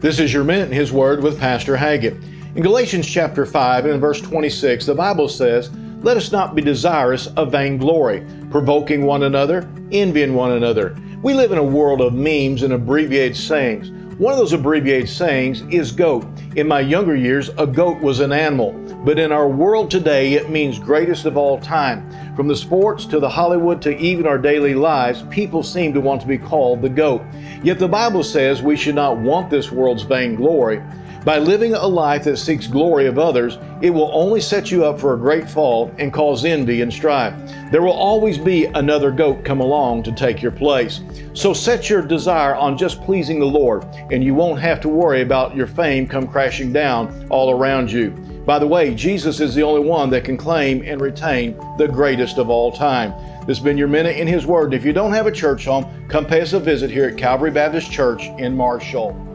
This is your Minute in His Word with Pastor Haggett. In Galatians chapter 5 and verse 26, the Bible says, Let us not be desirous of vainglory, provoking one another, envying one another. We live in a world of memes and abbreviated sayings. One of those abbreviated sayings is goat. In my younger years, a goat was an animal, but in our world today, it means greatest of all time. From the sports to the Hollywood to even our daily lives, people seem to want to be called the goat. Yet the Bible says we should not want this world's vainglory. By living a life that seeks glory of others, it will only set you up for a great fall and cause envy and strife. There will always be another goat come along to take your place. So set your desire on just pleasing the Lord, and you won't have to worry about your fame come crashing down all around you. By the way, Jesus is the only one that can claim and retain the greatest of all time. This has been your minute in His Word. If you don't have a church home, come pay us a visit here at Calvary Baptist Church in Marshall.